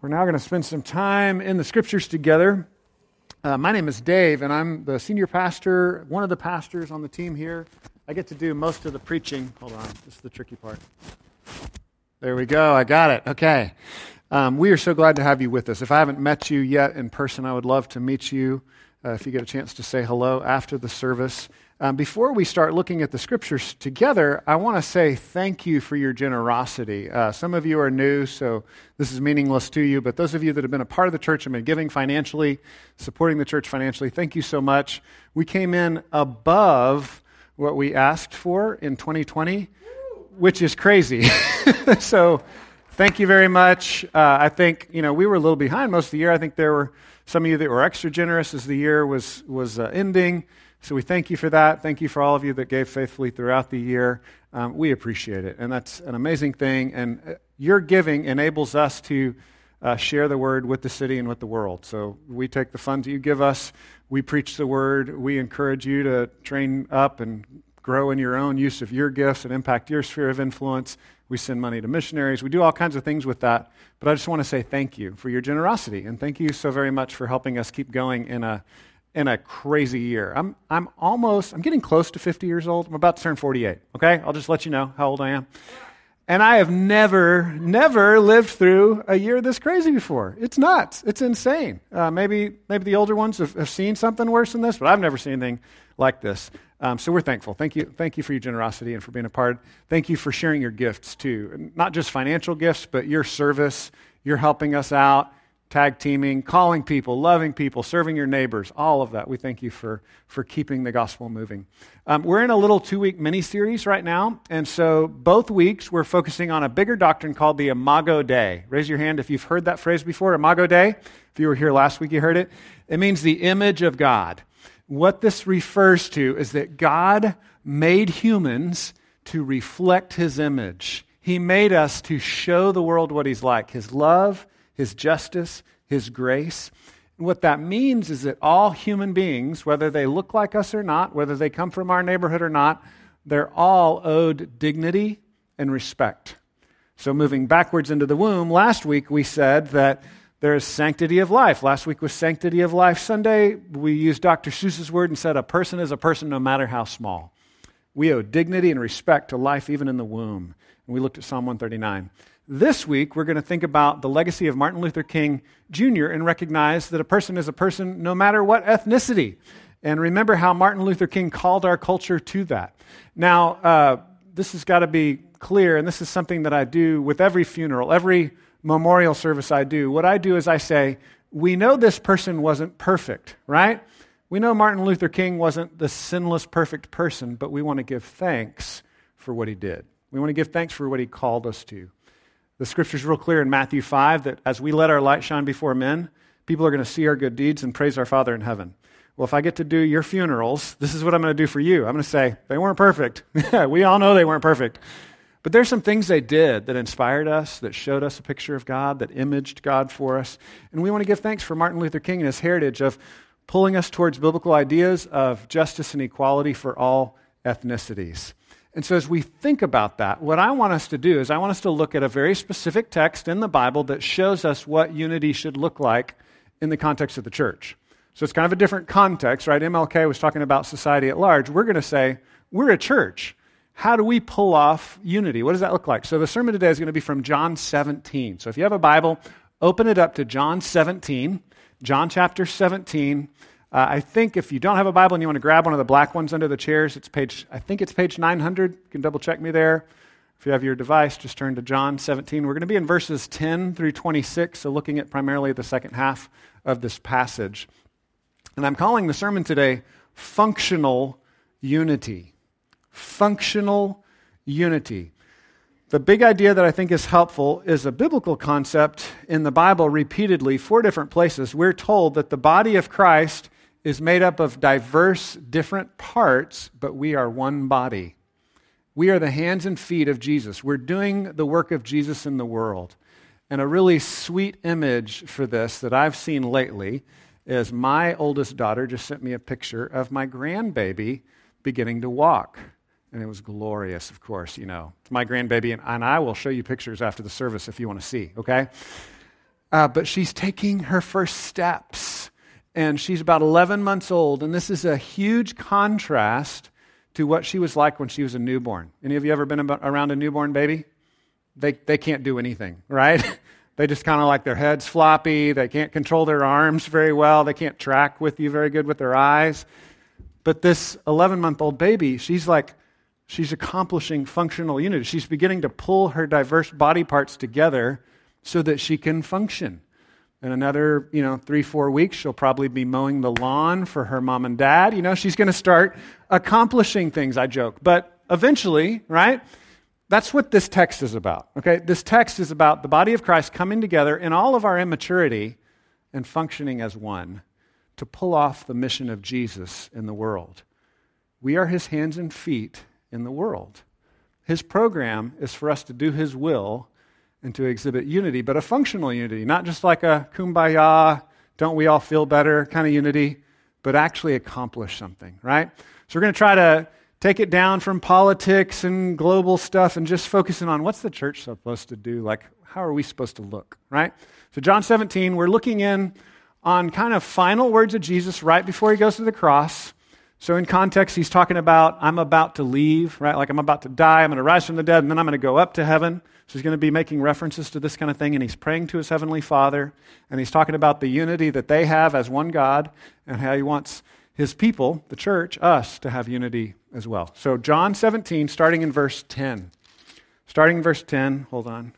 We're now going to spend some time in the scriptures together. Uh, my name is Dave, and I'm the senior pastor, one of the pastors on the team here. I get to do most of the preaching. Hold on, this is the tricky part. There we go. I got it. Okay. Um, we are so glad to have you with us. If I haven't met you yet in person, I would love to meet you. Uh, if you get a chance to say hello after the service. Um, before we start looking at the scriptures together, I want to say thank you for your generosity. Uh, some of you are new, so this is meaningless to you, but those of you that have been a part of the church and been giving financially, supporting the church financially, thank you so much. We came in above what we asked for in 2020, which is crazy. so thank you very much. Uh, I think, you know, we were a little behind most of the year. I think there were some of you that were extra generous as the year was, was uh, ending. So we thank you for that. Thank you for all of you that gave faithfully throughout the year. Um, we appreciate it. And that's an amazing thing. And uh, your giving enables us to uh, share the word with the city and with the world. So we take the funds you give us, we preach the word, we encourage you to train up and grow in your own use of your gifts and impact your sphere of influence. We send money to missionaries. We do all kinds of things with that. But I just want to say thank you for your generosity. And thank you so very much for helping us keep going in a in a crazy year. I'm, I'm almost, I'm getting close to 50 years old. I'm about to turn 48, okay? I'll just let you know how old I am. And I have never, never lived through a year this crazy before. It's nuts. It's insane. Uh, maybe, maybe the older ones have, have, seen something worse than this, but I've never seen anything like this. Um, so we're thankful. Thank you, thank you for your generosity and for being a part. Thank you for sharing your gifts too. Not just financial gifts, but your service. You're helping us out tag teaming, calling people, loving people, serving your neighbors, all of that. We thank you for, for keeping the gospel moving. Um, we're in a little two week mini series right now. And so both weeks we're focusing on a bigger doctrine called the Imago Dei. Raise your hand if you've heard that phrase before Imago Dei. If you were here last week, you heard it. It means the image of God. What this refers to is that God made humans to reflect his image. He made us to show the world what he's like his love his justice, His grace. And what that means is that all human beings, whether they look like us or not, whether they come from our neighborhood or not, they're all owed dignity and respect. So, moving backwards into the womb, last week we said that there is sanctity of life. Last week was Sanctity of Life Sunday. We used Dr. Seuss's word and said a person is a person no matter how small. We owe dignity and respect to life even in the womb. And we looked at Psalm 139. This week, we're going to think about the legacy of Martin Luther King Jr. and recognize that a person is a person no matter what ethnicity. And remember how Martin Luther King called our culture to that. Now, uh, this has got to be clear, and this is something that I do with every funeral, every memorial service I do. What I do is I say, we know this person wasn't perfect, right? We know Martin Luther King wasn't the sinless, perfect person, but we want to give thanks for what he did. We want to give thanks for what he called us to. The scripture's real clear in Matthew 5 that as we let our light shine before men, people are going to see our good deeds and praise our Father in heaven. Well, if I get to do your funerals, this is what I'm going to do for you. I'm going to say, they weren't perfect. we all know they weren't perfect. But there's some things they did that inspired us, that showed us a picture of God, that imaged God for us. And we want to give thanks for Martin Luther King and his heritage of pulling us towards biblical ideas of justice and equality for all ethnicities. And so, as we think about that, what I want us to do is I want us to look at a very specific text in the Bible that shows us what unity should look like in the context of the church. So, it's kind of a different context, right? MLK was talking about society at large. We're going to say, we're a church. How do we pull off unity? What does that look like? So, the sermon today is going to be from John 17. So, if you have a Bible, open it up to John 17, John chapter 17. Uh, I think if you don't have a Bible and you want to grab one of the black ones under the chairs, it's page, I think it's page 900. You can double check me there. If you have your device, just turn to John 17. We're going to be in verses 10 through 26, so looking at primarily the second half of this passage. And I'm calling the sermon today Functional Unity. Functional Unity. The big idea that I think is helpful is a biblical concept in the Bible repeatedly, four different places. We're told that the body of Christ is made up of diverse, different parts, but we are one body. We are the hands and feet of Jesus. We're doing the work of Jesus in the world. And a really sweet image for this that I've seen lately is my oldest daughter just sent me a picture of my grandbaby beginning to walk. And it was glorious, of course, you know. It's my grandbaby, and, and I will show you pictures after the service if you want to see, okay? uh, but she's taking her first steps. And she's about 11 months old. And this is a huge contrast to what she was like when she was a newborn. Any of you ever been around a newborn baby? They, they can't do anything, right? they just kind of like their heads floppy. They can't control their arms very well. They can't track with you very good with their eyes. But this 11 month old baby, she's like, she's accomplishing functional unity. She's beginning to pull her diverse body parts together so that she can function. In another, you know, three, four weeks, she'll probably be mowing the lawn for her mom and dad. You know, she's going to start accomplishing things, I joke. But eventually, right? That's what this text is about. Okay? This text is about the body of Christ coming together in all of our immaturity and functioning as one to pull off the mission of Jesus in the world. We are his hands and feet in the world. His program is for us to do his will and to exhibit unity, but a functional unity, not just like a kumbaya, don't we all feel better kind of unity, but actually accomplish something, right? So we're going to try to take it down from politics and global stuff and just focusing on what's the church supposed to do? Like, how are we supposed to look, right? So, John 17, we're looking in on kind of final words of Jesus right before he goes to the cross. So, in context, he's talking about, I'm about to leave, right? Like, I'm about to die, I'm going to rise from the dead, and then I'm going to go up to heaven. So, he's going to be making references to this kind of thing, and he's praying to his heavenly Father, and he's talking about the unity that they have as one God, and how he wants his people, the church, us, to have unity as well. So, John 17, starting in verse 10. Starting in verse 10, hold on,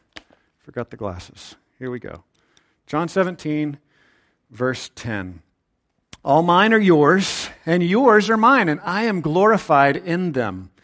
forgot the glasses. Here we go. John 17, verse 10. All mine are yours, and yours are mine, and I am glorified in them.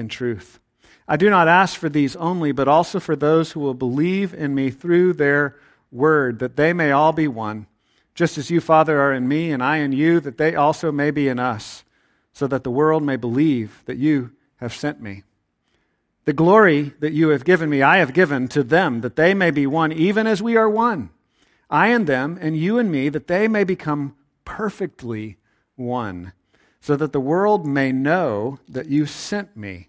in truth. I do not ask for these only, but also for those who will believe in me through their word, that they may all be one, just as you, Father, are in me and I in you, that they also may be in us, so that the world may believe that you have sent me. The glory that you have given me, I have given to them, that they may be one, even as we are one. I and them, and you and me, that they may become perfectly one, so that the world may know that you sent me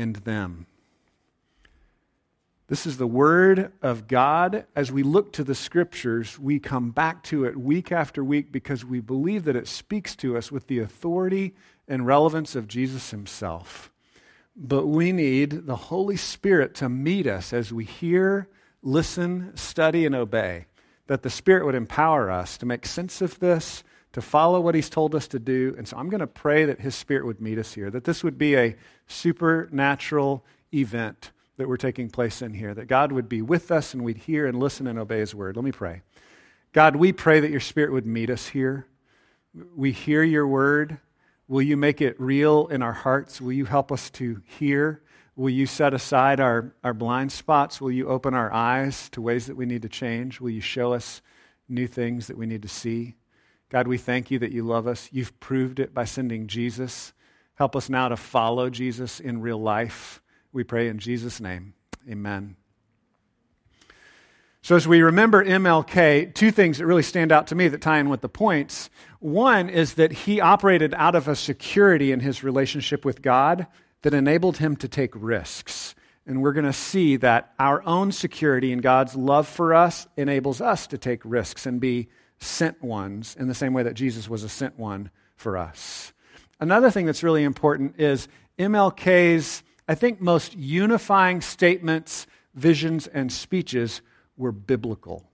in them. This is the Word of God. As we look to the Scriptures, we come back to it week after week because we believe that it speaks to us with the authority and relevance of Jesus Himself. But we need the Holy Spirit to meet us as we hear, listen, study, and obey that the Spirit would empower us to make sense of this, to follow what He's told us to do. And so I'm going to pray that His Spirit would meet us here, that this would be a supernatural event that we're taking place in here, that God would be with us and we'd hear and listen and obey His word. Let me pray. God, we pray that your Spirit would meet us here. We hear your word. Will you make it real in our hearts? Will you help us to hear? Will you set aside our, our blind spots? Will you open our eyes to ways that we need to change? Will you show us new things that we need to see? God, we thank you that you love us. You've proved it by sending Jesus. Help us now to follow Jesus in real life. We pray in Jesus' name. Amen. So, as we remember MLK, two things that really stand out to me that tie in with the points. One is that he operated out of a security in his relationship with God that enabled him to take risks. And we're going to see that our own security in God's love for us enables us to take risks and be sent ones in the same way that Jesus was a sent one for us. Another thing that's really important is MLK's, I think, most unifying statements, visions, and speeches were biblical.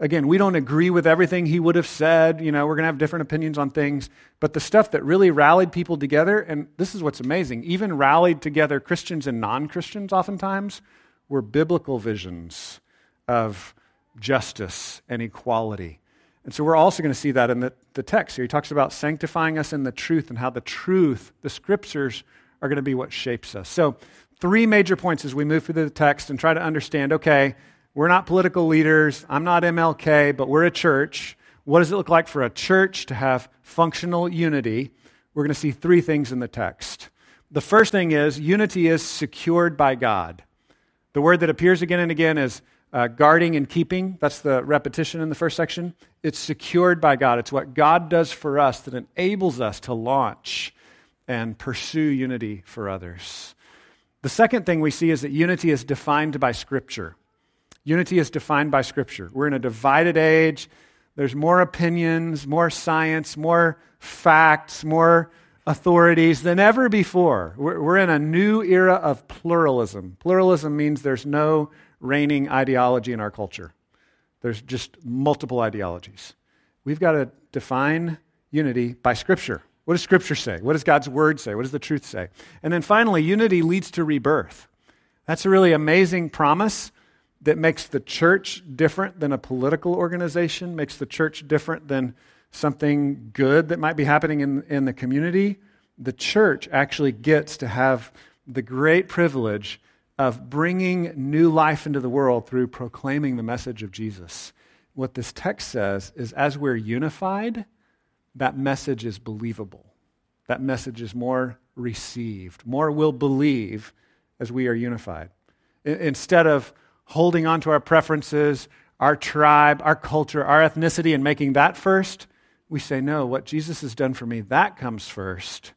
Again, we don't agree with everything he would have said. You know, we're going to have different opinions on things. But the stuff that really rallied people together, and this is what's amazing, even rallied together Christians and non Christians oftentimes, were biblical visions of justice and equality. And so we're also going to see that in the, the text here. He talks about sanctifying us in the truth and how the truth, the scriptures, are going to be what shapes us. So, three major points as we move through the text and try to understand okay, we're not political leaders. I'm not MLK, but we're a church. What does it look like for a church to have functional unity? We're going to see three things in the text. The first thing is unity is secured by God. The word that appears again and again is uh, guarding and keeping. That's the repetition in the first section. It's secured by God. It's what God does for us that enables us to launch and pursue unity for others. The second thing we see is that unity is defined by Scripture. Unity is defined by Scripture. We're in a divided age. There's more opinions, more science, more facts, more authorities than ever before. We're, in a new era of pluralism. Pluralism means there's no reigning ideology in our culture, there's just multiple ideologies. We've got to define unity by Scripture. What does Scripture say? What does God's Word say? What does the truth say? And then finally, unity leads to rebirth. That's a really amazing promise that makes the church different than a political organization, makes the church different than something good that might be happening in, in the community. The church actually gets to have the great privilege of bringing new life into the world through proclaiming the message of Jesus. What this text says is as we're unified, that message is believable. That message is more received. More will believe as we are unified. Instead of holding on to our preferences, our tribe, our culture, our ethnicity, and making that first, we say, no, what Jesus has done for me, that comes first.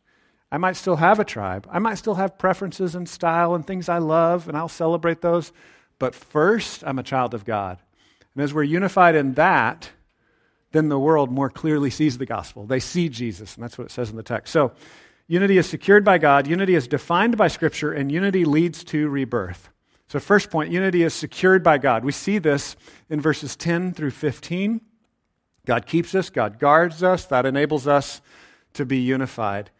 I might still have a tribe. I might still have preferences and style and things I love, and I'll celebrate those. But first, I'm a child of God. And as we're unified in that, then the world more clearly sees the gospel. They see Jesus, and that's what it says in the text. So, unity is secured by God, unity is defined by Scripture, and unity leads to rebirth. So, first point unity is secured by God. We see this in verses 10 through 15. God keeps us, God guards us, that enables us to be unified.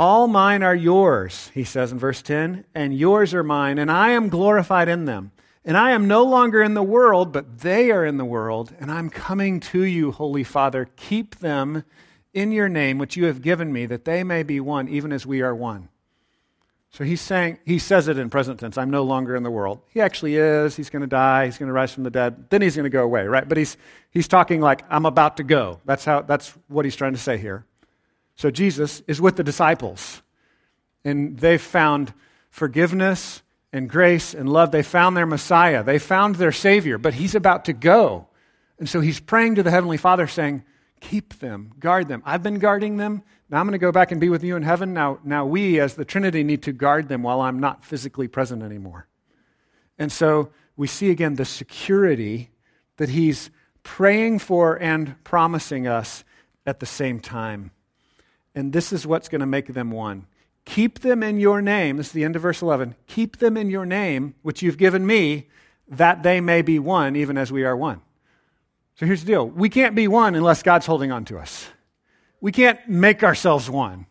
All mine are yours, he says in verse 10, and yours are mine, and I am glorified in them. And I am no longer in the world, but they are in the world, and I'm coming to you, Holy Father. Keep them in your name, which you have given me, that they may be one, even as we are one. So he's saying, he says it in present tense, I'm no longer in the world. He actually is. He's going to die. He's going to rise from the dead. Then he's going to go away, right? But he's, he's talking like, I'm about to go. That's, how, that's what he's trying to say here. So Jesus is with the disciples, and they've found forgiveness and grace and love. They found their Messiah. They found their Savior, but he's about to go. And so he's praying to the Heavenly Father, saying, Keep them, guard them. I've been guarding them. Now I'm going to go back and be with you in heaven. Now, now we, as the Trinity, need to guard them while I'm not physically present anymore. And so we see again the security that he's praying for and promising us at the same time. And this is what's going to make them one. Keep them in your name. This is the end of verse 11. Keep them in your name, which you've given me, that they may be one, even as we are one. So here's the deal we can't be one unless God's holding on to us we can't make ourselves one.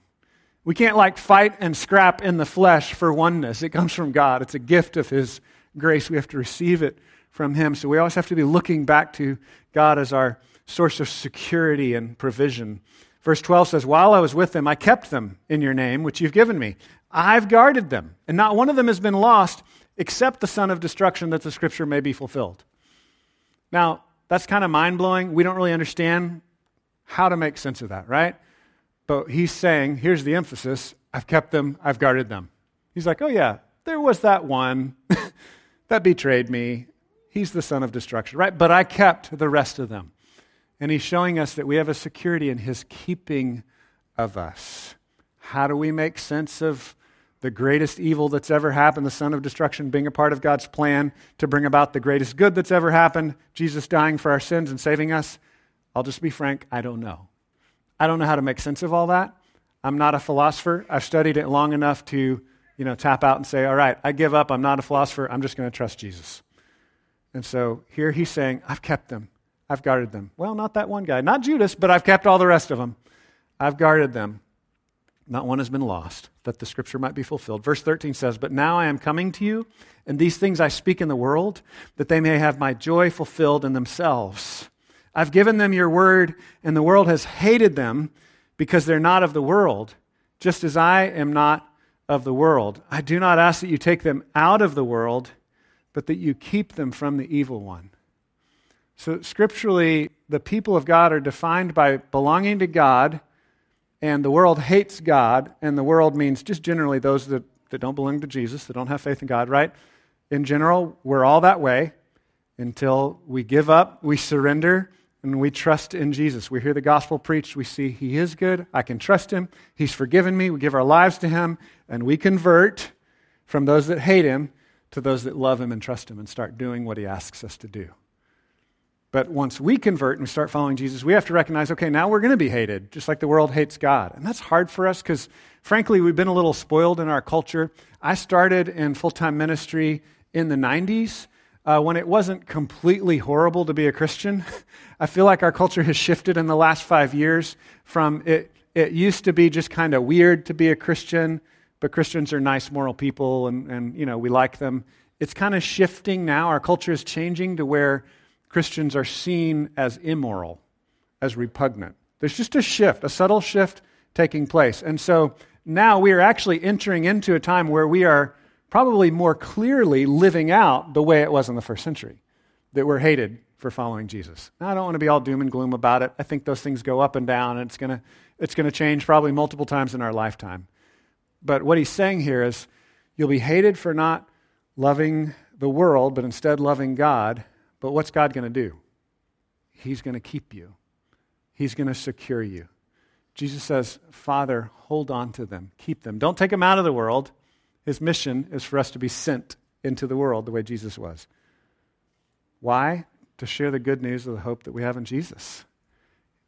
We can't like fight and scrap in the flesh for oneness. It comes from God. It's a gift of His grace. We have to receive it from Him. So we always have to be looking back to God as our source of security and provision. Verse 12 says, While I was with them, I kept them in your name, which you've given me. I've guarded them, and not one of them has been lost except the son of destruction, that the scripture may be fulfilled. Now, that's kind of mind blowing. We don't really understand how to make sense of that, right? But he's saying, here's the emphasis I've kept them, I've guarded them. He's like, oh, yeah, there was that one that betrayed me. He's the son of destruction, right? But I kept the rest of them. And he's showing us that we have a security in his keeping of us. How do we make sense of the greatest evil that's ever happened, the son of destruction being a part of God's plan to bring about the greatest good that's ever happened, Jesus dying for our sins and saving us? I'll just be frank, I don't know. I don't know how to make sense of all that. I'm not a philosopher. I've studied it long enough to, you know, tap out and say, all right, I give up. I'm not a philosopher. I'm just going to trust Jesus. And so here he's saying, I've kept them. I've guarded them. Well, not that one guy, not Judas, but I've kept all the rest of them. I've guarded them. Not one has been lost, that the scripture might be fulfilled. Verse 13 says, But now I am coming to you, and these things I speak in the world, that they may have my joy fulfilled in themselves. I've given them your word, and the world has hated them because they're not of the world, just as I am not of the world. I do not ask that you take them out of the world, but that you keep them from the evil one. So, scripturally, the people of God are defined by belonging to God, and the world hates God, and the world means just generally those that, that don't belong to Jesus, that don't have faith in God, right? In general, we're all that way until we give up, we surrender, and we trust in Jesus. We hear the gospel preached. We see He is good. I can trust Him. He's forgiven me. We give our lives to Him, and we convert from those that hate Him to those that love Him and trust Him and start doing what He asks us to do. But once we convert and we start following Jesus, we have to recognize okay, now we're going to be hated, just like the world hates God. And that's hard for us because, frankly, we've been a little spoiled in our culture. I started in full time ministry in the 90s uh, when it wasn't completely horrible to be a Christian. I feel like our culture has shifted in the last five years from it, it used to be just kind of weird to be a Christian, but Christians are nice, moral people, and, and you know, we like them. It's kind of shifting now. Our culture is changing to where Christians are seen as immoral, as repugnant. There's just a shift, a subtle shift taking place. And so now we are actually entering into a time where we are probably more clearly living out the way it was in the first century, that we're hated for following Jesus. Now, I don't want to be all doom and gloom about it. I think those things go up and down, and it's going to it's going to change probably multiple times in our lifetime. But what he's saying here is you'll be hated for not loving the world, but instead loving God. But what's God going to do? He's going to keep you, He's going to secure you. Jesus says, Father, hold on to them, keep them. Don't take them out of the world. His mission is for us to be sent into the world the way Jesus was. Why? To share the good news of the hope that we have in Jesus.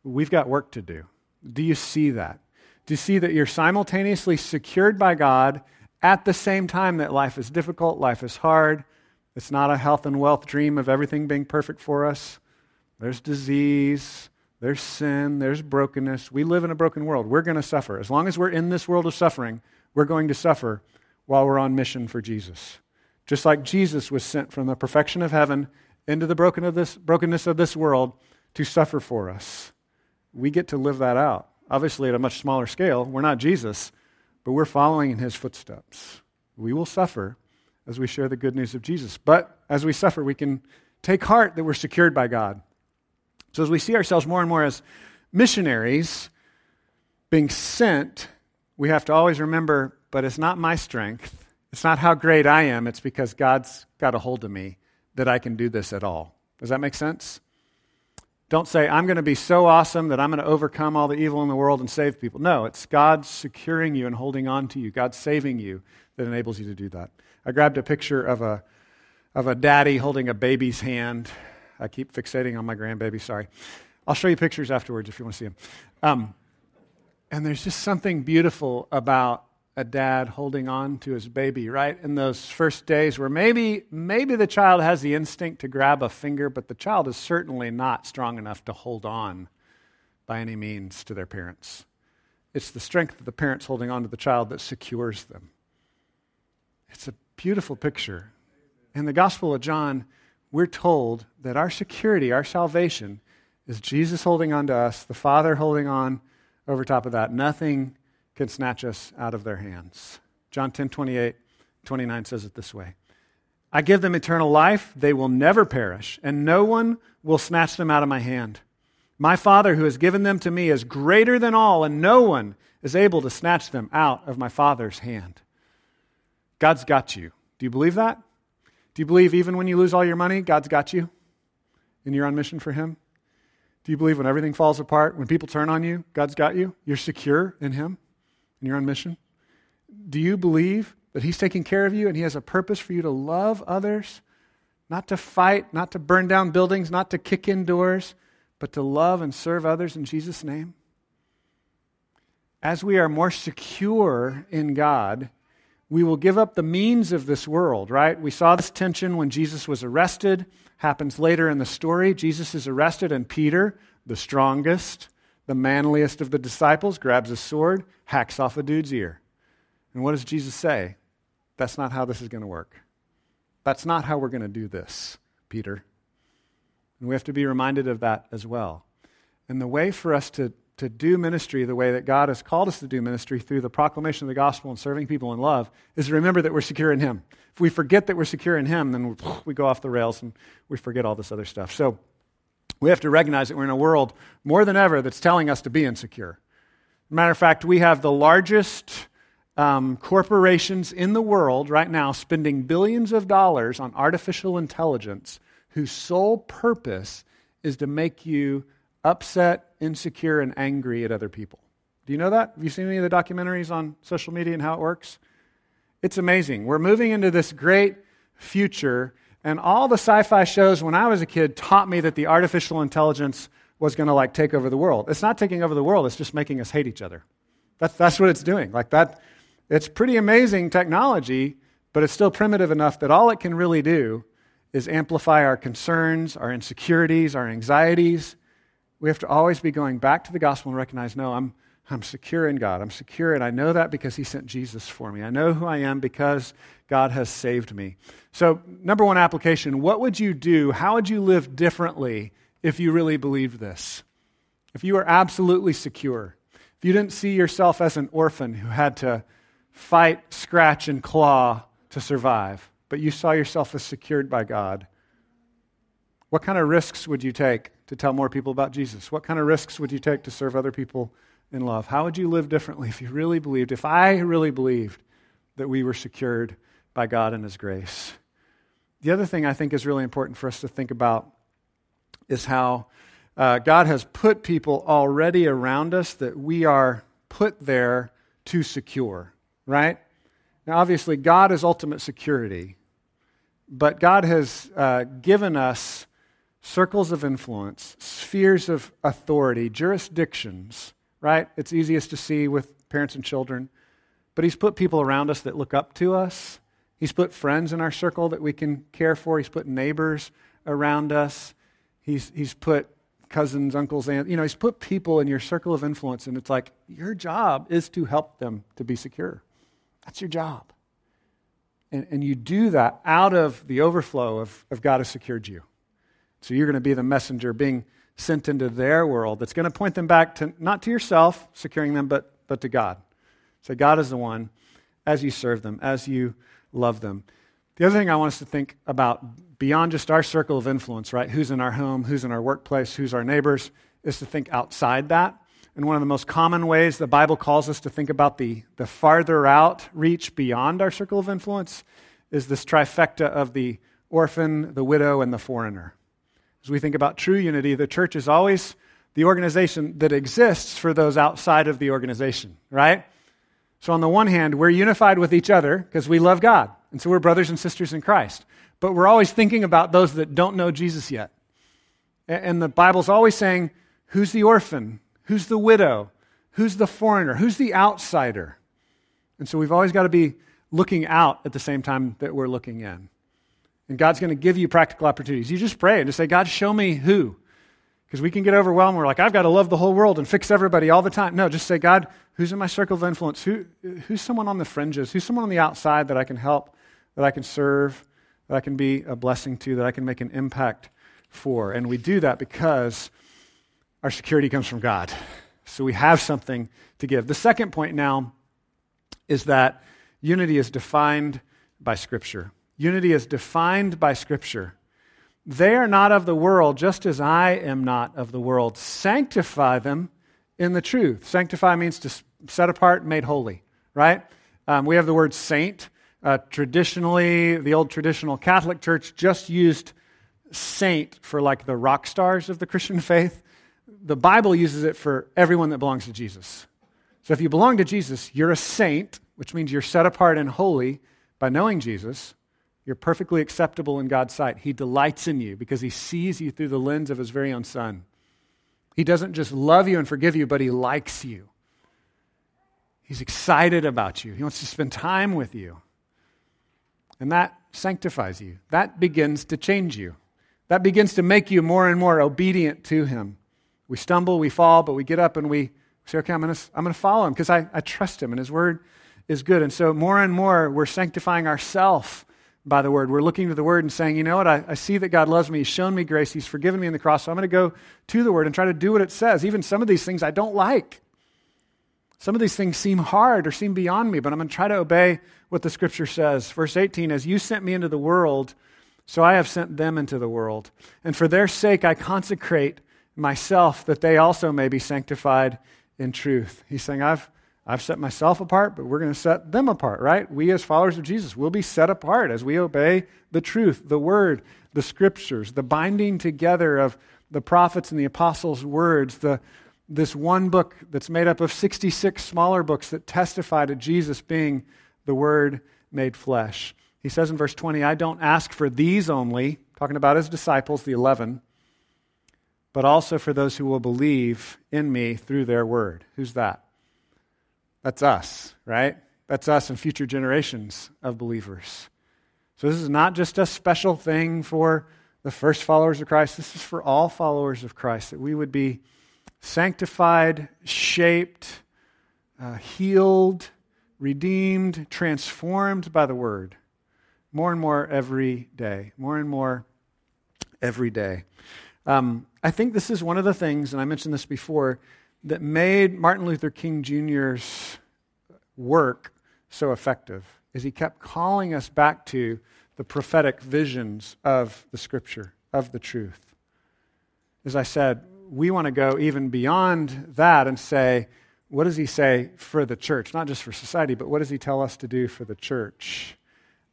We've got work to do. Do you see that? Do you see that you're simultaneously secured by God at the same time that life is difficult, life is hard? It's not a health and wealth dream of everything being perfect for us. There's disease, there's sin, there's brokenness. We live in a broken world. We're going to suffer. As long as we're in this world of suffering, we're going to suffer while we're on mission for Jesus. Just like Jesus was sent from the perfection of heaven into the broken of this, brokenness of this world to suffer for us. We get to live that out. Obviously, at a much smaller scale. We're not Jesus, but we're following in his footsteps. We will suffer as we share the good news of Jesus. But as we suffer, we can take heart that we're secured by God. So as we see ourselves more and more as missionaries being sent, we have to always remember but it's not my strength. It's not how great I am. It's because God's got a hold of me that I can do this at all. Does that make sense? Don't say, I'm going to be so awesome that I'm going to overcome all the evil in the world and save people. No, it's God securing you and holding on to you, God saving you that enables you to do that. I grabbed a picture of a, of a daddy holding a baby's hand. I keep fixating on my grandbaby, sorry. I'll show you pictures afterwards if you want to see them. Um, and there's just something beautiful about a dad holding on to his baby, right? In those first days where maybe maybe the child has the instinct to grab a finger, but the child is certainly not strong enough to hold on by any means to their parents. It's the strength of the parents holding on to the child that secures them. It's a beautiful picture. In the Gospel of John, we're told that our security, our salvation, is Jesus holding on to us, the Father holding on over top of that. Nothing can snatch us out of their hands. John 10 28, 29 says it this way I give them eternal life, they will never perish, and no one will snatch them out of my hand. My Father, who has given them to me, is greater than all, and no one is able to snatch them out of my Father's hand. God's got you. Do you believe that? Do you believe even when you lose all your money, God's got you and you're on mission for Him? Do you believe when everything falls apart, when people turn on you, God's got you? You're secure in Him and you're on mission? Do you believe that He's taking care of you and He has a purpose for you to love others? Not to fight, not to burn down buildings, not to kick in doors, but to love and serve others in Jesus' name? As we are more secure in God, we will give up the means of this world, right? We saw this tension when Jesus was arrested. Happens later in the story. Jesus is arrested, and Peter, the strongest, the manliest of the disciples, grabs a sword, hacks off a dude's ear. And what does Jesus say? That's not how this is going to work. That's not how we're going to do this, Peter. And we have to be reminded of that as well. And the way for us to to do ministry the way that God has called us to do ministry through the proclamation of the gospel and serving people in love is to remember that we're secure in Him. If we forget that we're secure in Him, then we go off the rails and we forget all this other stuff. So we have to recognize that we're in a world more than ever that's telling us to be insecure. matter of fact, we have the largest um, corporations in the world right now spending billions of dollars on artificial intelligence whose sole purpose is to make you upset, insecure, and angry at other people. Do you know that? Have you seen any of the documentaries on social media and how it works? It's amazing. We're moving into this great future, and all the sci fi shows when I was a kid taught me that the artificial intelligence was going to like take over the world. It's not taking over the world, it's just making us hate each other. That's, that's what it's doing. Like that, it's pretty amazing technology, but it's still primitive enough that all it can really do is amplify our concerns, our insecurities, our anxieties, we have to always be going back to the gospel and recognize no, I'm, I'm secure in God. I'm secure, and I know that because He sent Jesus for me. I know who I am because God has saved me. So, number one application what would you do? How would you live differently if you really believed this? If you were absolutely secure, if you didn't see yourself as an orphan who had to fight, scratch, and claw to survive, but you saw yourself as secured by God, what kind of risks would you take to tell more people about Jesus? What kind of risks would you take to serve other people in love? How would you live differently if you really believed, if I really believed that we were secured by God and His grace? The other thing I think is really important for us to think about is how uh, God has put people already around us that we are put there to secure, right? Now, obviously, God is ultimate security, but God has uh, given us circles of influence, spheres of authority, jurisdictions, right? It's easiest to see with parents and children. But He's put people around us that look up to us. He's put friends in our circle that we can care for. He's put neighbors around us. He's, he's put cousins, uncles, aunts. You know, He's put people in your circle of influence, and it's like your job is to help them to be secure. That's your job. And, and you do that out of the overflow of, of God has secured you. So you're going to be the messenger being sent into their world that's going to point them back to not to yourself, securing them, but, but to God. So God is the one as you serve them, as you love them. The other thing I want us to think about beyond just our circle of influence, right? Who's in our home, who's in our workplace, who's our neighbors, is to think outside that. And one of the most common ways the Bible calls us to think about the, the farther out reach beyond our circle of influence is this trifecta of the orphan, the widow, and the foreigner. As we think about true unity, the church is always the organization that exists for those outside of the organization, right? So, on the one hand, we're unified with each other because we love God. And so we're brothers and sisters in Christ. But we're always thinking about those that don't know Jesus yet. And the Bible's always saying, who's the orphan? Who's the widow? Who's the foreigner? Who's the outsider? And so we've always got to be looking out at the same time that we're looking in. And God's going to give you practical opportunities. You just pray and just say, God, show me who. Because we can get overwhelmed. We're like, I've got to love the whole world and fix everybody all the time. No, just say, God, who's in my circle of influence? Who, who's someone on the fringes? Who's someone on the outside that I can help, that I can serve, that I can be a blessing to, that I can make an impact for? And we do that because our security comes from God. So we have something to give. The second point now is that unity is defined by Scripture. Unity is defined by Scripture. They are not of the world, just as I am not of the world. Sanctify them in the truth. Sanctify means to set apart, made holy, right? Um, we have the word saint. Uh, traditionally, the old traditional Catholic Church just used saint for like the rock stars of the Christian faith. The Bible uses it for everyone that belongs to Jesus. So if you belong to Jesus, you're a saint, which means you're set apart and holy by knowing Jesus. You're perfectly acceptable in God's sight. He delights in you because he sees you through the lens of his very own son. He doesn't just love you and forgive you, but he likes you. He's excited about you. He wants to spend time with you. And that sanctifies you. That begins to change you. That begins to make you more and more obedient to him. We stumble, we fall, but we get up and we say, okay, I'm going to I'm to follow him because I, I trust him and his word is good. And so more and more we're sanctifying ourselves by the word. We're looking to the word and saying, you know what, I, I, see that God loves me. He's shown me grace. He's forgiven me in the cross. So I'm going to go to the word and try to do what it says. Even some of these things I don't like. Some of these things seem hard or seem beyond me, but I'm going to try to obey what the scripture says. Verse 18 As you sent me into the world, so I have sent them into the world. And for their sake I consecrate myself, that they also may be sanctified in truth. He's saying, I've I've set myself apart, but we're going to set them apart, right? We, as followers of Jesus, will be set apart as we obey the truth, the word, the scriptures, the binding together of the prophets and the apostles' words, the, this one book that's made up of 66 smaller books that testify to Jesus being the Word made flesh. He says in verse 20, I don't ask for these only, talking about his disciples, the 11, but also for those who will believe in me through their word. Who's that? That's us, right? That's us and future generations of believers. So this is not just a special thing for the first followers of Christ. This is for all followers of Christ, that we would be sanctified, shaped, uh, healed, redeemed, transformed by the word more and more every day, more and more every day. Um, I think this is one of the things, and I mentioned this before, that made Martin Luther King Jr.'s work so effective is he kept calling us back to the prophetic visions of the scripture, of the truth. As I said, we want to go even beyond that and say, what does he say for the church? Not just for society, but what does he tell us to do for the church?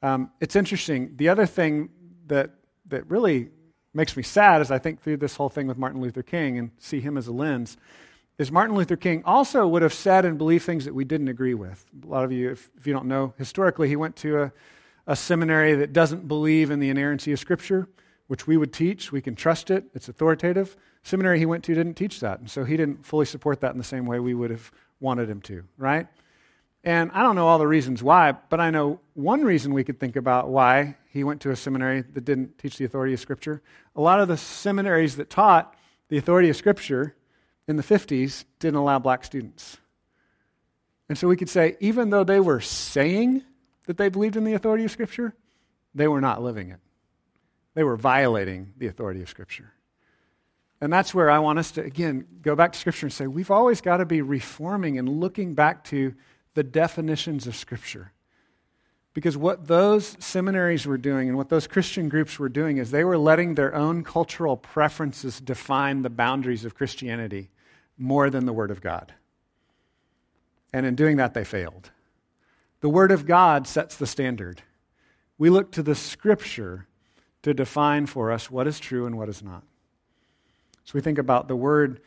Um, it's interesting. The other thing that, that really makes me sad as I think through this whole thing with Martin Luther King and see him as a lens is Martin Luther King also would have said and believed things that we didn't agree with. A lot of you, if, if you don't know, historically, he went to a, a seminary that doesn't believe in the inerrancy of Scripture, which we would teach. We can trust it, it's authoritative. Seminary he went to didn't teach that, and so he didn't fully support that in the same way we would have wanted him to, right? And I don't know all the reasons why, but I know one reason we could think about why he went to a seminary that didn't teach the authority of Scripture. A lot of the seminaries that taught the authority of Scripture in the 50s didn't allow black students. And so we could say, even though they were saying that they believed in the authority of Scripture, they were not living it. They were violating the authority of Scripture. And that's where I want us to, again, go back to Scripture and say, we've always got to be reforming and looking back to the definitions of Scripture. Because what those seminaries were doing and what those Christian groups were doing is they were letting their own cultural preferences define the boundaries of Christianity more than the Word of God. And in doing that, they failed. The Word of God sets the standard. We look to the Scripture to define for us what is true and what is not. So we think about the word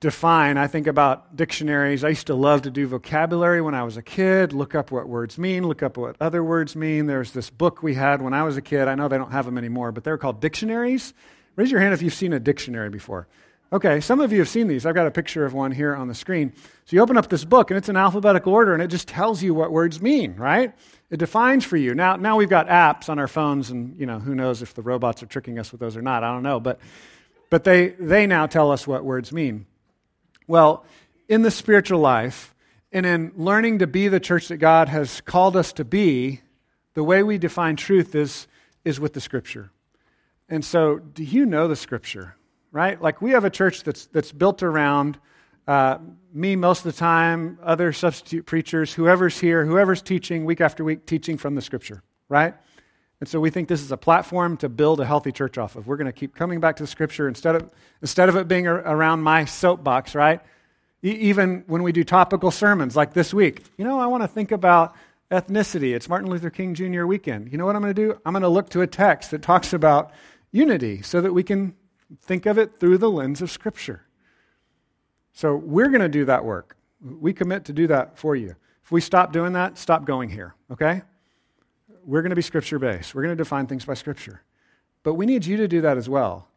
define. I think about dictionaries. I used to love to do vocabulary when I was a kid, look up what words mean, look up what other words mean. There's this book we had when I was a kid. I know they don't have them anymore, but they're called dictionaries. Raise your hand if you've seen a dictionary before. Okay, some of you have seen these. I've got a picture of one here on the screen. So you open up this book, and it's in alphabetical order, and it just tells you what words mean, right? It defines for you. Now, now we've got apps on our phones, and you know who knows if the robots are tricking us with those or not. I don't know, but but they they now tell us what words mean. Well, in the spiritual life, and in learning to be the church that God has called us to be, the way we define truth is is with the Scripture. And so, do you know the Scripture? Right? Like we have a church that's, that's built around uh, me most of the time, other substitute preachers, whoever's here, whoever's teaching week after week, teaching from the scripture, right? And so we think this is a platform to build a healthy church off of. We're going to keep coming back to the scripture instead of, instead of it being around my soapbox, right? E- even when we do topical sermons like this week, you know, I want to think about ethnicity. It's Martin Luther King Jr. weekend. You know what I'm going to do? I'm going to look to a text that talks about unity so that we can think of it through the lens of Scripture. So we're going to do that work. We commit to do that for you. If we stop doing that, stop going here, okay? We're going to be Scripture based. We're going to define things by Scripture. But we need you to do that as well.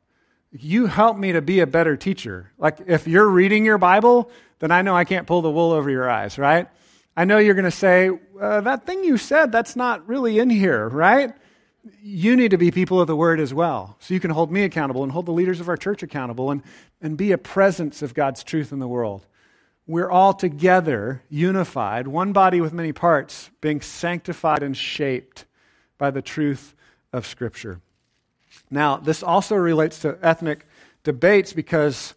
You help me to be a better teacher. Like if you're reading your Bible, then I know I can't pull the wool over your eyes, right? I know you're going to say, uh, that thing you said, that's not really in here, right? You need to be people of the word as well. So you can hold me accountable and hold the leaders of our church accountable and, and be a presence of God's truth in the world. We're all together, unified, one body with many parts, being sanctified and shaped by the truth of Scripture. Now, this also relates to ethnic debates because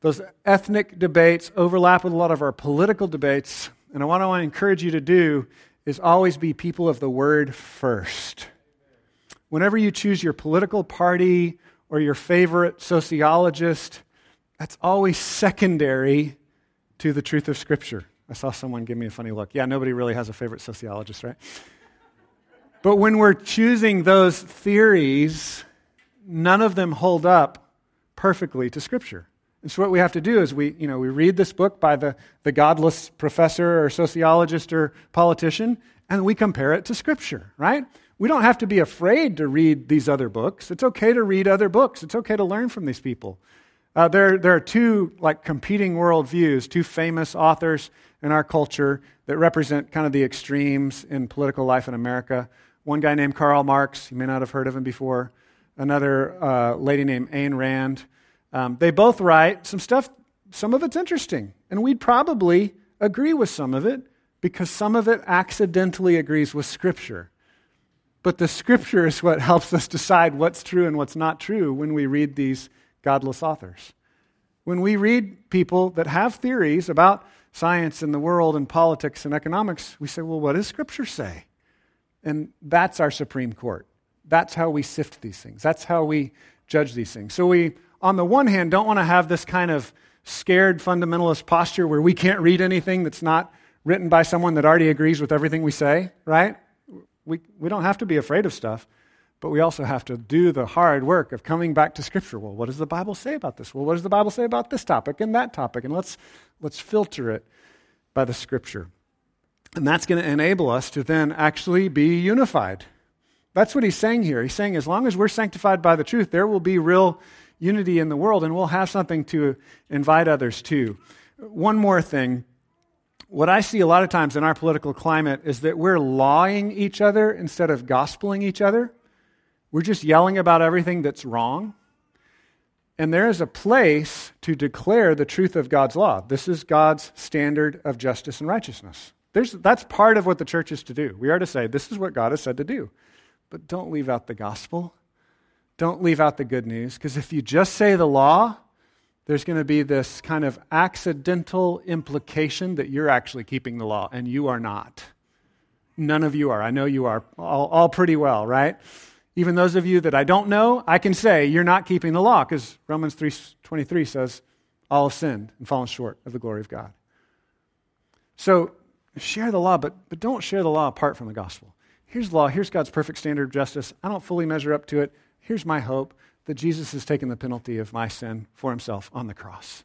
those ethnic debates overlap with a lot of our political debates and what I want to encourage you to do is always be people of the word first. Whenever you choose your political party or your favorite sociologist, that's always secondary to the truth of Scripture. I saw someone give me a funny look. Yeah, nobody really has a favorite sociologist, right? But when we're choosing those theories, none of them hold up perfectly to Scripture. And so what we have to do is we, you know, we read this book by the, the godless professor or sociologist or politician, and we compare it to Scripture, right? We don't have to be afraid to read these other books. It's okay to read other books. It's okay to learn from these people. Uh, there, there are two like competing worldviews, two famous authors in our culture that represent kind of the extremes in political life in America. One guy named Karl Marx, you may not have heard of him before. Another uh, lady named Ayn Rand. Um, they both write some stuff, some of it's interesting, and we'd probably agree with some of it because some of it accidentally agrees with Scripture. But the Scripture is what helps us decide what's true and what's not true when we read these godless authors. When we read people that have theories about science and the world and politics and economics, we say, well, what does Scripture say? And that's our Supreme Court. That's how we sift these things. That's how we judge these things. So we on the one hand, don't want to have this kind of scared fundamentalist posture where we can't read anything that's not written by someone that already agrees with everything we say, right? We, we don't have to be afraid of stuff, but we also have to do the hard work of coming back to Scripture. Well, what does the Bible say about this? Well, what does the Bible say about this topic and that topic? And let's, let's filter it by the Scripture. And that's going to enable us to then actually be unified. That's what he's saying here. He's saying as long as we're sanctified by the truth, there will be real unity in the world, and we'll have something to invite others to. One more thing. What I see a lot of times in our political climate is that we're lawing each other instead of gospeling each other. We're just yelling about everything that's wrong. And there is a place to declare the truth of God's law. This is God's standard of justice and righteousness. There's, that's part of what the church is to do. We are to say, this is what God has said to do. But don't leave out the gospel don't leave out the good news, because if you just say the law, there's going to be this kind of accidental implication that you're actually keeping the law, and you are not. None of you are. I know you are all, all pretty well, right? Even those of you that I don't know, I can say you're not keeping the law, because Romans 3.23 says, all have sinned and fallen short of the glory of God. So share the law, but, but don't share the law apart from the gospel. Here's the law. Here's God's perfect standard of justice. I don't fully measure up to it. Here's my hope that Jesus has taken the penalty of my sin for himself on the cross.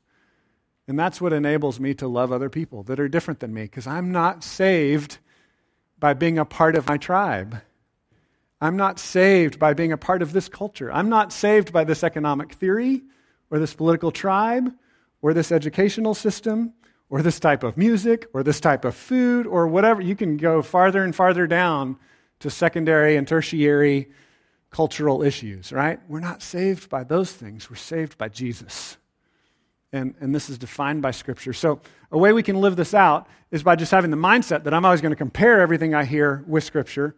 And that's what enables me to love other people that are different than me because I'm not saved by being a part of my tribe. I'm not saved by being a part of this culture. I'm not saved by this economic theory or this political tribe or this educational system or this type of music or this type of food or whatever. You can go farther and farther down to secondary and tertiary cultural issues, right? We're not saved by those things. We're saved by Jesus. And, and this is defined by Scripture. So, a way we can live this out is by just having the mindset that I'm always going to compare everything I hear with Scripture,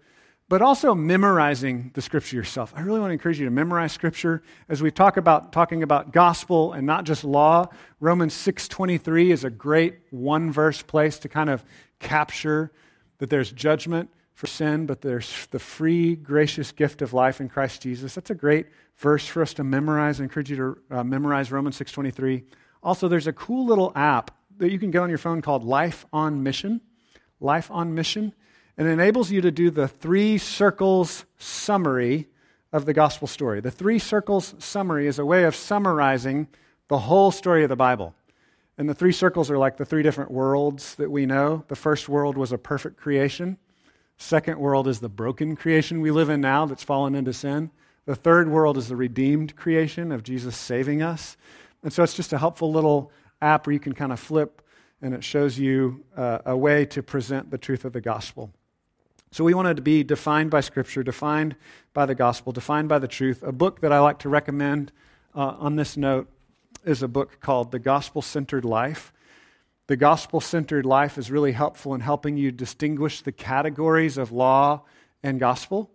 but also memorizing the Scripture yourself. I really want to encourage you to memorize Scripture as we talk about talking about gospel and not just law. Romans 6:23 is a great one verse place to kind of capture that there's judgment for sin, but there's the free, gracious gift of life in Christ Jesus. That's a great verse for us to memorize. I encourage you to uh, memorize Romans 6.23. Also, there's a cool little app that you can get on your phone called Life on Mission. Life on Mission. and it enables you to do the three circles summary of the gospel story. The three circles summary is a way of summarizing the whole story of the Bible. And the three circles are like the three different worlds that we know. The first world was a perfect creation. Second world is the broken creation we live in now that's fallen into sin. The third world is the redeemed creation of Jesus saving us. And so it's just a helpful little app where you can kind of flip and it shows you uh, a way to present the truth of the gospel. So we wanted to be defined by Scripture, defined by the gospel, defined by the truth. A book that I like to recommend uh, on this note is a book called The Gospel Centered Life. The gospel centered life is really helpful in helping you distinguish the categories of law and gospel.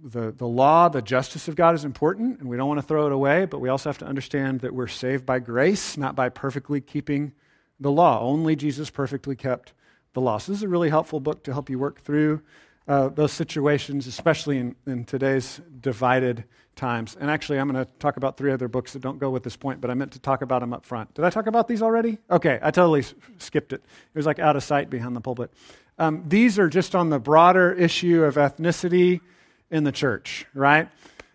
The, the law, the justice of God is important, and we don't want to throw it away, but we also have to understand that we're saved by grace, not by perfectly keeping the law. Only Jesus perfectly kept the law. So, this is a really helpful book to help you work through uh, those situations, especially in, in today's divided times. And actually, I'm going to talk about three other books that don't go with this point, but I meant to talk about them up front. Did I talk about these already? Okay, I totally s- skipped it. It was like out of sight behind the pulpit. Um, these are just on the broader issue of ethnicity in the church, right?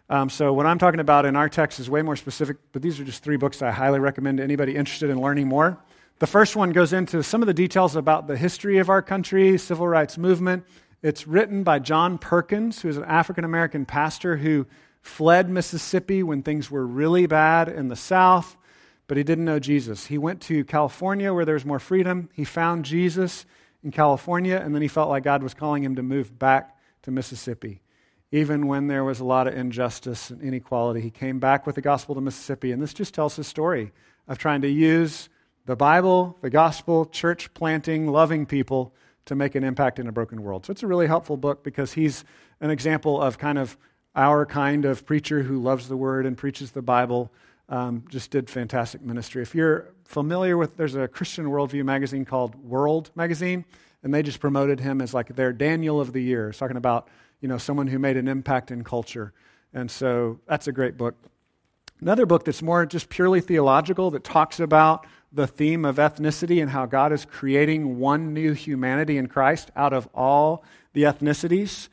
Um, so, what I'm talking about in our text is way more specific, but these are just three books I highly recommend to anybody interested in learning more. The first one goes into some of the details about the history of our country, civil rights movement. It's written by John Perkins, who is an African American pastor who fled Mississippi when things were really bad in the South, but he didn't know Jesus. He went to California where there was more freedom. He found Jesus in California, and then he felt like God was calling him to move back to Mississippi. Even when there was a lot of injustice and inequality, he came back with the gospel to Mississippi. And this just tells his story of trying to use the Bible, the gospel, church planting, loving people to make an impact in a broken world. So it's a really helpful book because he's an example of kind of our kind of preacher who loves the word and preaches the Bible. Um, just did fantastic ministry. If you're familiar with, there's a Christian Worldview magazine called World Magazine, and they just promoted him as like their Daniel of the year. It's talking about you know someone who made an impact in culture, and so that's a great book. Another book that's more just purely theological that talks about the theme of ethnicity and how God is creating one new humanity in Christ out of all the ethnicities.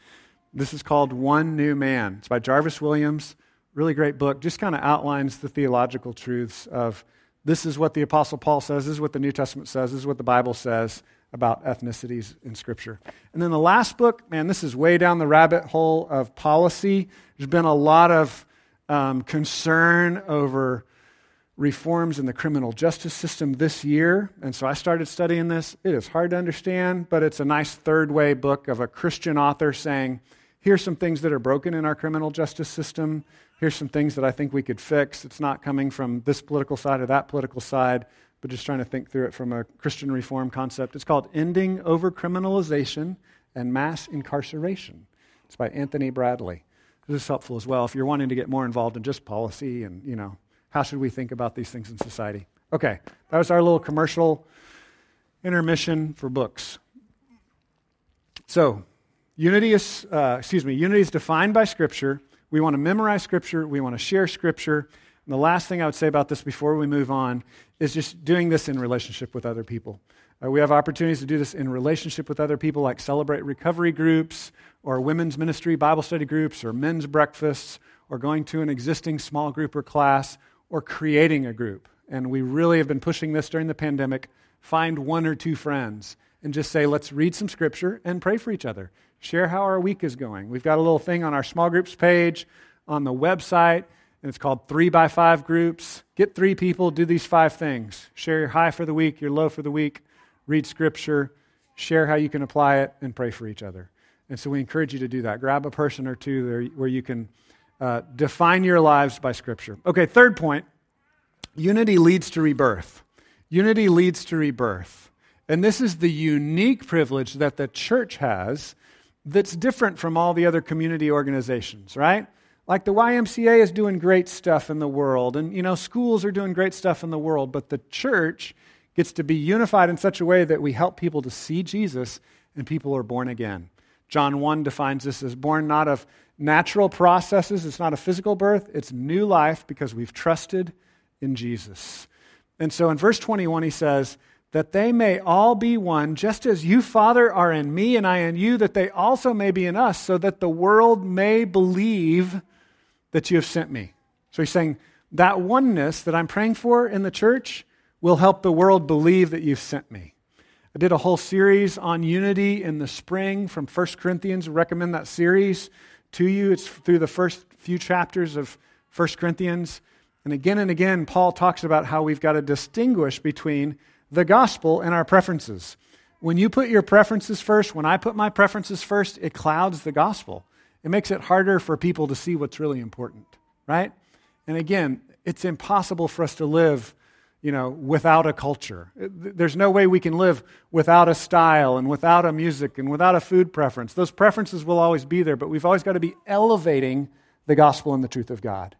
This is called One New Man. It's by Jarvis Williams. Really great book. Just kind of outlines the theological truths of this is what the Apostle Paul says, this is what the New Testament says, this is what the Bible says about ethnicities in Scripture. And then the last book, man, this is way down the rabbit hole of policy. There's been a lot of um, concern over reforms in the criminal justice system this year. And so I started studying this. It is hard to understand, but it's a nice third way book of a Christian author saying, here's some things that are broken in our criminal justice system. Here's some things that I think we could fix. It's not coming from this political side or that political side, but just trying to think through it from a Christian reform concept. It's called Ending Overcriminalization and Mass Incarceration. It's by Anthony Bradley. This is helpful as well if you're wanting to get more involved in just policy and, you know, how should we think about these things in society? Okay, that was our little commercial intermission for books. So, unity is, uh, excuse me, unity is defined by Scripture. We want to memorize Scripture. We want to share Scripture. And the last thing I would say about this before we move on is just doing this in relationship with other people. Uh, we have opportunities to do this in relationship with other people, like celebrate recovery groups, or women's ministry Bible study groups, or men's breakfasts, or going to an existing small group or class, or creating a group. And we really have been pushing this during the pandemic. Find one or two friends and just say, let's read some scripture and pray for each other. Share how our week is going. We've got a little thing on our small groups page on the website, and it's called Three by Five Groups. Get three people, do these five things. Share your high for the week, your low for the week, read scripture, share how you can apply it, and pray for each other. And so we encourage you to do that. Grab a person or two there where you can uh, define your lives by Scripture. Okay, third point unity leads to rebirth. Unity leads to rebirth. And this is the unique privilege that the church has that's different from all the other community organizations, right? Like the YMCA is doing great stuff in the world, and you know, schools are doing great stuff in the world, but the church gets to be unified in such a way that we help people to see Jesus and people are born again. John 1 defines this as born not of natural processes, it's not a physical birth, it's new life because we've trusted in Jesus. And so in verse 21, he says, that they may all be one, just as you, Father, are in me and I in you, that they also may be in us, so that the world may believe that you have sent me. So he's saying that oneness that I'm praying for in the church will help the world believe that you've sent me. I did a whole series on unity in the spring from 1 Corinthians. I recommend that series to you. It's through the first few chapters of 1 Corinthians. And again and again, Paul talks about how we've got to distinguish between the gospel and our preferences. When you put your preferences first, when I put my preferences first, it clouds the gospel. It makes it harder for people to see what's really important, right? And again, it's impossible for us to live, you know, without a culture. There's no way we can live without a style and without a music and without a food preference. Those preferences will always be there, but we've always got to be elevating the gospel and the truth of God.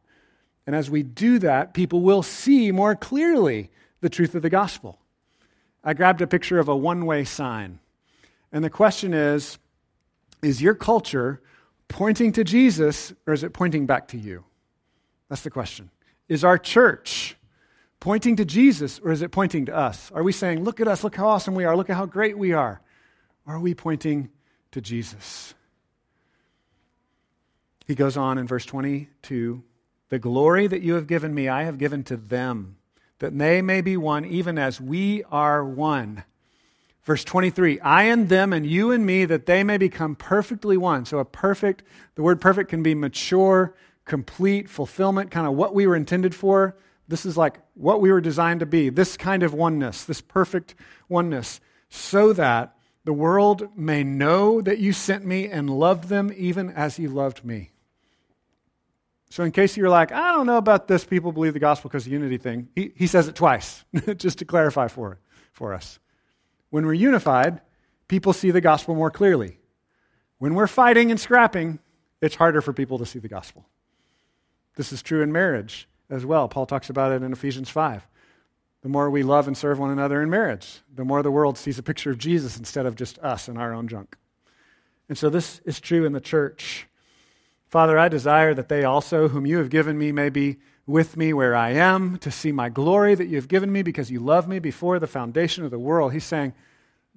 And as we do that, people will see more clearly the truth of the gospel. I grabbed a picture of a one way sign. And the question is Is your culture pointing to Jesus or is it pointing back to you? That's the question. Is our church pointing to Jesus or is it pointing to us? Are we saying, Look at us, look how awesome we are, look at how great we are? Or are we pointing to Jesus? He goes on in verse 22 The glory that you have given me, I have given to them that they may be one, even as we are one. Verse 23 I and them, and you and me, that they may become perfectly one. So, a perfect, the word perfect can be mature, complete, fulfillment, kind of what we were intended for. This is like what we were designed to be this kind of oneness, this perfect oneness, so that the world may know that you sent me and loved them even as you loved me. So, in case you're like, I don't know about this, people believe the gospel because of the unity thing, he, he says it twice, just to clarify for, for us. When we're unified, people see the gospel more clearly. When we're fighting and scrapping, it's harder for people to see the gospel. This is true in marriage as well. Paul talks about it in Ephesians 5. The more we love and serve one another in marriage, the more the world sees a picture of Jesus instead of just us and our own junk. And so this is true in the church. Father, I desire that they also, whom you have given me, may be with me where I am, to see my glory that you have given me because you loved me before the foundation of the world. He's saying,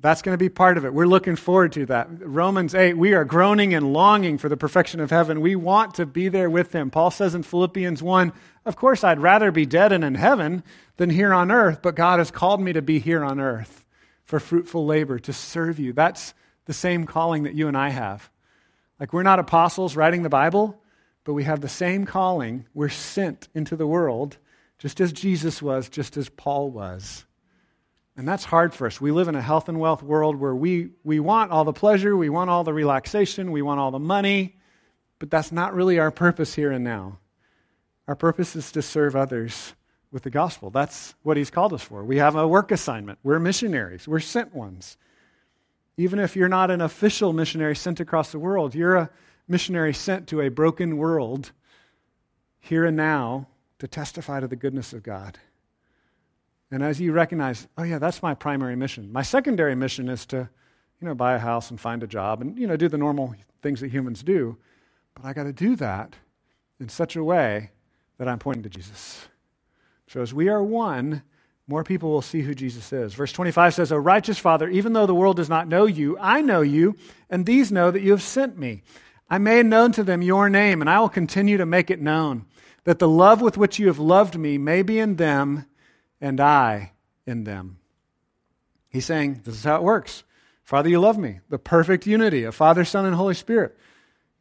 that's going to be part of it. We're looking forward to that. Romans 8, we are groaning and longing for the perfection of heaven. We want to be there with him. Paul says in Philippians 1, Of course, I'd rather be dead and in heaven than here on earth, but God has called me to be here on earth for fruitful labor, to serve you. That's the same calling that you and I have. Like, we're not apostles writing the Bible, but we have the same calling. We're sent into the world just as Jesus was, just as Paul was. And that's hard for us. We live in a health and wealth world where we, we want all the pleasure, we want all the relaxation, we want all the money, but that's not really our purpose here and now. Our purpose is to serve others with the gospel. That's what he's called us for. We have a work assignment. We're missionaries, we're sent ones. Even if you're not an official missionary sent across the world, you're a missionary sent to a broken world here and now to testify to the goodness of God. And as you recognize, oh yeah, that's my primary mission. My secondary mission is to, you know, buy a house and find a job and, you know, do the normal things that humans do. But I got to do that in such a way that I'm pointing to Jesus. So as we are one, more people will see who Jesus is. Verse 25 says, O righteous Father, even though the world does not know you, I know you, and these know that you have sent me. I made known to them your name, and I will continue to make it known, that the love with which you have loved me may be in them, and I in them. He's saying, This is how it works. Father, you love me. The perfect unity of Father, Son, and Holy Spirit.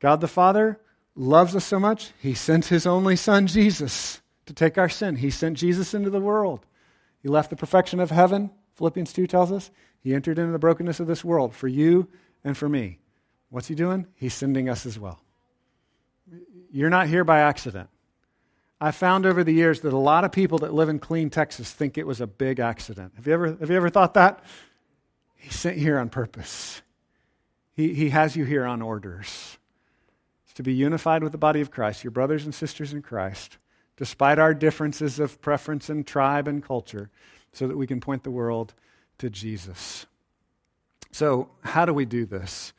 God the Father loves us so much, he sent his only Son, Jesus, to take our sin. He sent Jesus into the world. He left the perfection of heaven, Philippians 2 tells us. He entered into the brokenness of this world for you and for me. What's he doing? He's sending us as well. You're not here by accident. I found over the years that a lot of people that live in Killeen Texas think it was a big accident. Have you ever, have you ever thought that? He sent you here on purpose. He, he has you here on orders. It's to be unified with the body of Christ, your brothers and sisters in Christ, despite our differences of preference and tribe and culture, so that we can point the world to Jesus. So, how do we do this?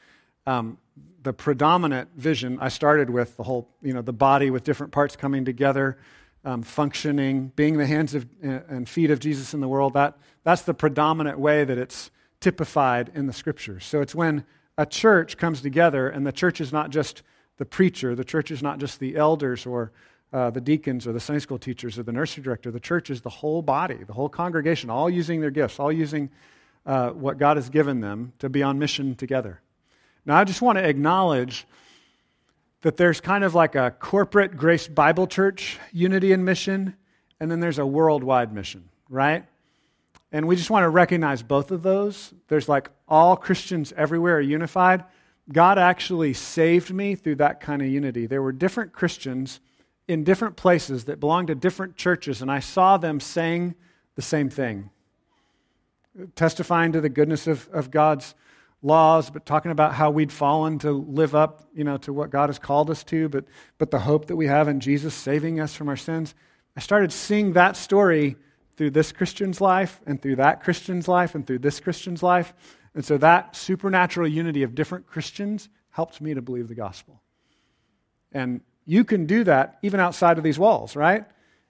Um, the predominant vision, I started with the whole, you know, the body with different parts coming together. um, functioning, being the hands of, uh, and feet of Jesus in the world. That, that's the predominant way that it's typified in the scriptures. So it's when a church comes together, and the church is not just the preacher, the church is not just the elders or uh, the deacons or the Sunday school teachers or the nursery director. The church is the whole body, the whole congregation, all using their gifts, all using uh, what God has given them to be on mission together. Now, I just want to acknowledge that there's kind of like a corporate Grace Bible Church unity and mission, and then there's a worldwide mission, right? And we just want to recognize both of those. There's like all Christians everywhere are unified. God actually saved me through that kind of unity. There were different Christians in different places that belonged to different churches, and I saw them saying the same thing, testifying to the goodness of, of God's laws, but talking about how we'd fallen to live up, you know, to what God has called us to, but, but the hope that we have in Jesus saving us from our sins. I started seeing that story through this Christian's life and through that Christian's life and through this Christian's life. And so that supernatural unity of different Christians helped me to believe the gospel. And you can do that even outside of these walls, right?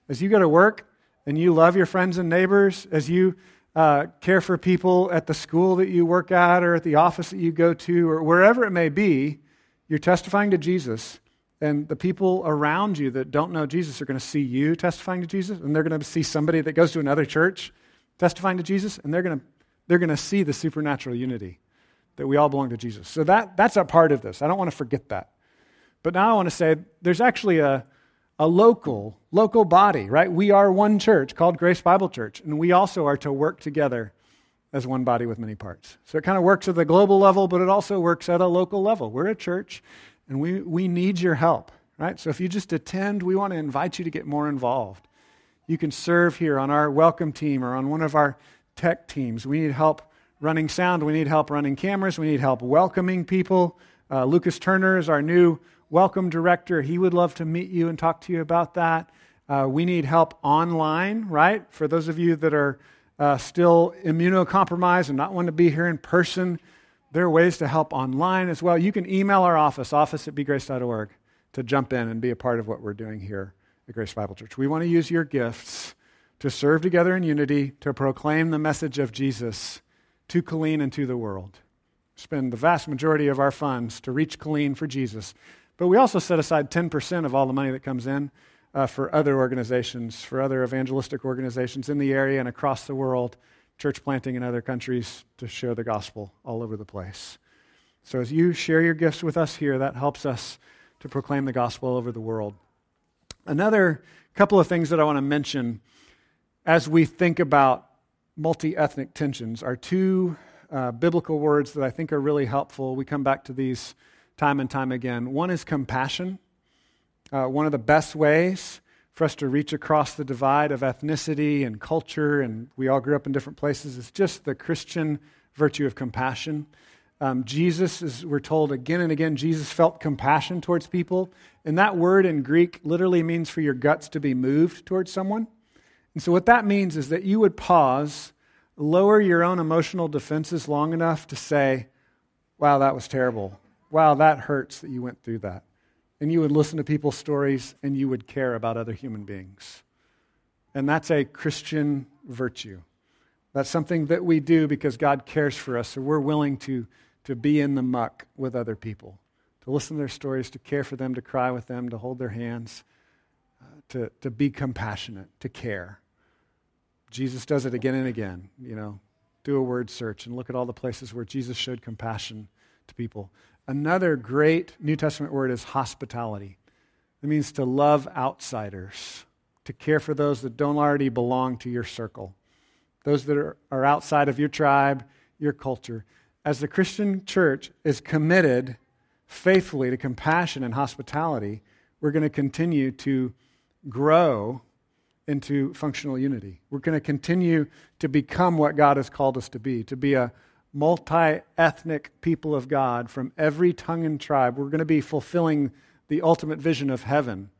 As you go to work and you love your friends and neighbors, as you uh, care for people at the school that you work at or at the office that you go to or wherever it may be, you're testifying to Jesus and the people around you that don't know Jesus are going to see you testifying to Jesus, and they're going to see somebody that goes to another church testifying to Jesus, and they're going to, they're going to see the supernatural unity that we all belong to Jesus. So that, that's a part of this. I don't want to forget that. But now I want to say there's actually a, a local, local body, right? We are one church called Grace Bible Church, and we also are to work together as one body with many parts. So it kind of works at the global level, but it also works at a local level. We're a church and we, we need your help, right? So if you just attend, we want to invite you to get more involved. You can serve here on our welcome team or on one of our tech teams. We need help running sound. We need help running cameras. We need help welcoming people. Uh, Lucas Turner is our new welcome director. He would love to meet you and talk to you about that. Uh, we need help online, right? For those of you that are uh, still immunocompromised and not want to be here in person, there are ways to help online as well. You can email our office, office at begrace.org, to jump in and be a part of what we're doing here at Grace Bible Church. We want to use your gifts to serve together in unity, to proclaim the message of Jesus to Killeen and to the world. Spend the vast majority of our funds to reach Killeen for Jesus. But we also set aside 10% of all the money that comes in uh, for other organizations, for other evangelistic organizations in the area and across the world church planting in other countries to share the gospel all over the place. So as you share your gifts with us here, that helps us to proclaim the gospel all over the world. Another couple of things that I want to mention as we think about multi ethnic tensions are two uh, biblical words that I think are really helpful. We come back to these time and time again. One is compassion. Uh, one of the best ways for us to reach across the divide of ethnicity and culture, and we all grew up in different places. is just the Christian virtue of compassion. Um, Jesus, as we're told again and again, Jesus felt compassion towards people. And that word in Greek literally means for your guts to be moved towards someone. And so, what that means is that you would pause, lower your own emotional defenses long enough to say, Wow, that was terrible. Wow, that hurts that you went through that and you would listen to people's stories and you would care about other human beings. And that's a Christian virtue. That's something that we do because God cares for us, so we're willing to, to be in the muck with other people, to listen to their stories, to care for them, to cry with them, to hold their hands, uh, to, to be compassionate, to care. Jesus does it again and again. You know, do a word search and look at all the places where Jesus showed compassion to people. Another great New Testament word is hospitality. It means to love outsiders, to care for those that don't already belong to your circle, those that are, are outside of your tribe, your culture. As the Christian church is committed faithfully to compassion and hospitality, we're going to continue to grow into functional unity. We're going to continue to become what God has called us to be, to be a multi ethnic people of God from every tongue and tribe. We're going to be fulfilling the ultimate vision of heaven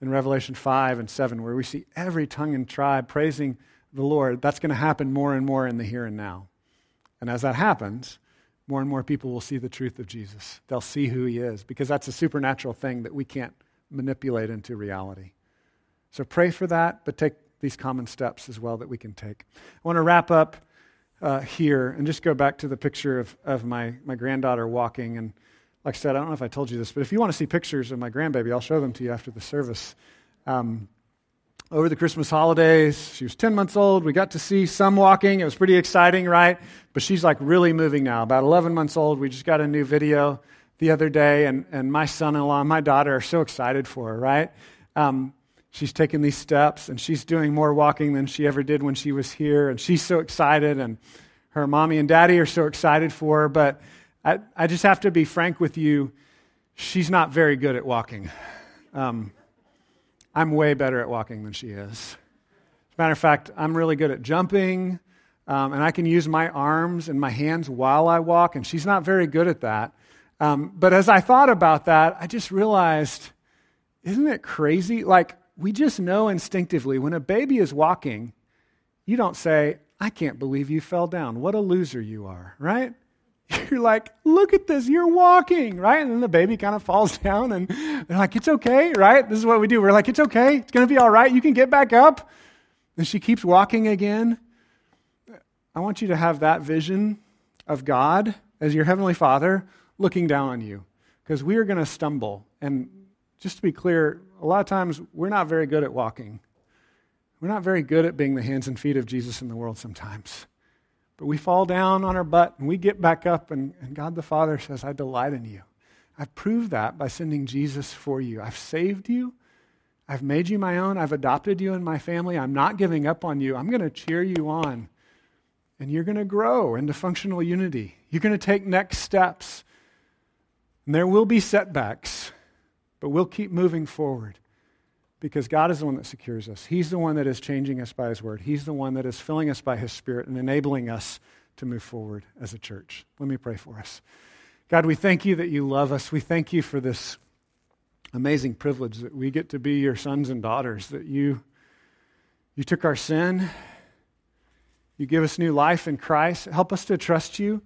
in Revelation 5 and 7, where we see every tongue and tribe praising the Lord. That's going to happen more and more in the here and now. And as that happens, more and more people will see the truth of Jesus. They'll see who he is, because that's a supernatural thing that we can't manipulate into reality. So pray for that, but take these common steps as well that we can take. I want to wrap up uh, here and just go back to the picture of, of my, my granddaughter walking. And like I said, I don't know if I told you this, but if you want to see pictures of my grandbaby, I'll show them to you after the service. Um, over the Christmas holidays, she was 10 months old. We got to see some walking. It was pretty exciting, right? But she's like really moving now. About 11 months old, we just got a new video the other day, and, and my son in law and my daughter are so excited for her, right? Um, she's taking these steps and she's doing more walking than she ever did when she was here. And she's so excited, and her mommy and daddy are so excited for her. But I, I just have to be frank with you she's not very good at walking. Um, I'm way better at walking than she is. As a matter of fact, I'm really good at jumping, um, and I can use my arms and my hands while I walk, and she's not very good at that. Um, but as I thought about that, I just realized isn't it crazy? Like, we just know instinctively when a baby is walking, you don't say, I can't believe you fell down. What a loser you are, right? You're like, look at this, you're walking, right? And then the baby kind of falls down and they're like, it's okay, right? This is what we do. We're like, it's okay, it's going to be all right, you can get back up. And she keeps walking again. I want you to have that vision of God as your Heavenly Father looking down on you because we are going to stumble. And just to be clear, a lot of times we're not very good at walking. We're not very good at being the hands and feet of Jesus in the world sometimes. But we fall down on our butt and we get back up, and, and God the Father says, I delight in you. I've proved that by sending Jesus for you. I've saved you. I've made you my own. I've adopted you in my family. I'm not giving up on you. I'm going to cheer you on. And you're going to grow into functional unity. You're going to take next steps. And there will be setbacks, but we'll keep moving forward because God is the one that secures us. He's the one that is changing us by His word. He's the one that is filling us by His Spirit and enabling us to move forward as a church. Let me pray for us. God, we thank you that you love us. We thank you for this amazing privilege that we get to be your sons and daughters, that you, you took our sin, you give us new life in Christ. Help us to trust you.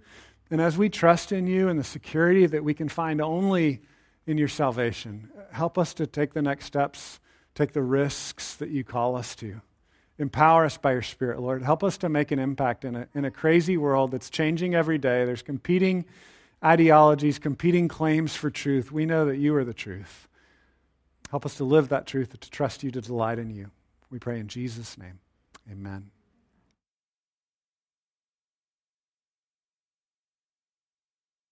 And as we trust in you and the security that we can find only in your salvation, help us to take the next steps take the risks that you call us to. Empower us by your Spirit, Lord. Help us to make an impact in a, in a crazy world that's changing every day. There's competing ideologies, competing claims for truth. We know that you are the truth. Help us to live that truth, to trust you, to delight in you. We pray in Jesus' name. Amen.